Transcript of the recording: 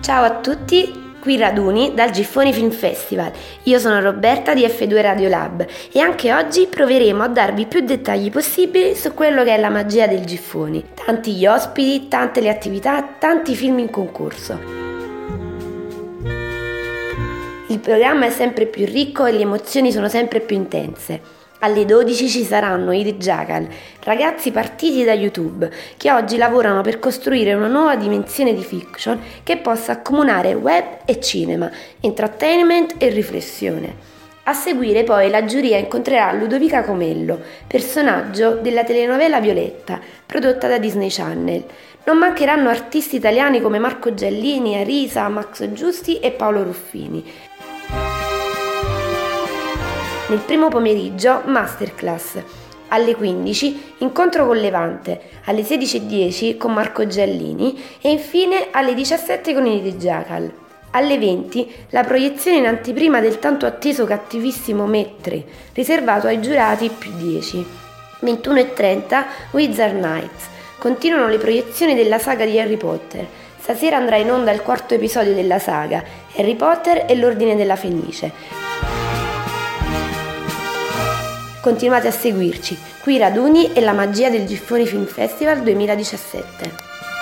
Ciao a tutti, qui Raduni dal Giffoni Film Festival. Io sono Roberta di F2 Radio Lab e anche oggi proveremo a darvi più dettagli possibili su quello che è la magia del Giffoni. Tanti gli ospiti, tante le attività, tanti film in concorso. Il programma è sempre più ricco e le emozioni sono sempre più intense. Alle 12 ci saranno i The Jackal, ragazzi partiti da YouTube, che oggi lavorano per costruire una nuova dimensione di fiction che possa accomunare web e cinema, entertainment e riflessione. A seguire poi la giuria incontrerà Ludovica Comello, personaggio della telenovela Violetta, prodotta da Disney Channel. Non mancheranno artisti italiani come Marco Giallini, Arisa, Max Giusti e Paolo Ruffini. Nel primo pomeriggio masterclass. Alle 15 incontro con Levante, alle 16.10 con Marco Giallini e infine alle 17 con The Jackal. Alle 20 la proiezione in anteprima del tanto atteso cattivissimo Metri, riservato ai giurati più 10. 21.30 Wizard Nights. Continuano le proiezioni della saga di Harry Potter. Stasera andrà in onda il quarto episodio della saga, Harry Potter e l'Ordine della Fenice. Continuate a seguirci, qui Raduni e la magia del Giffoni Film Festival 2017.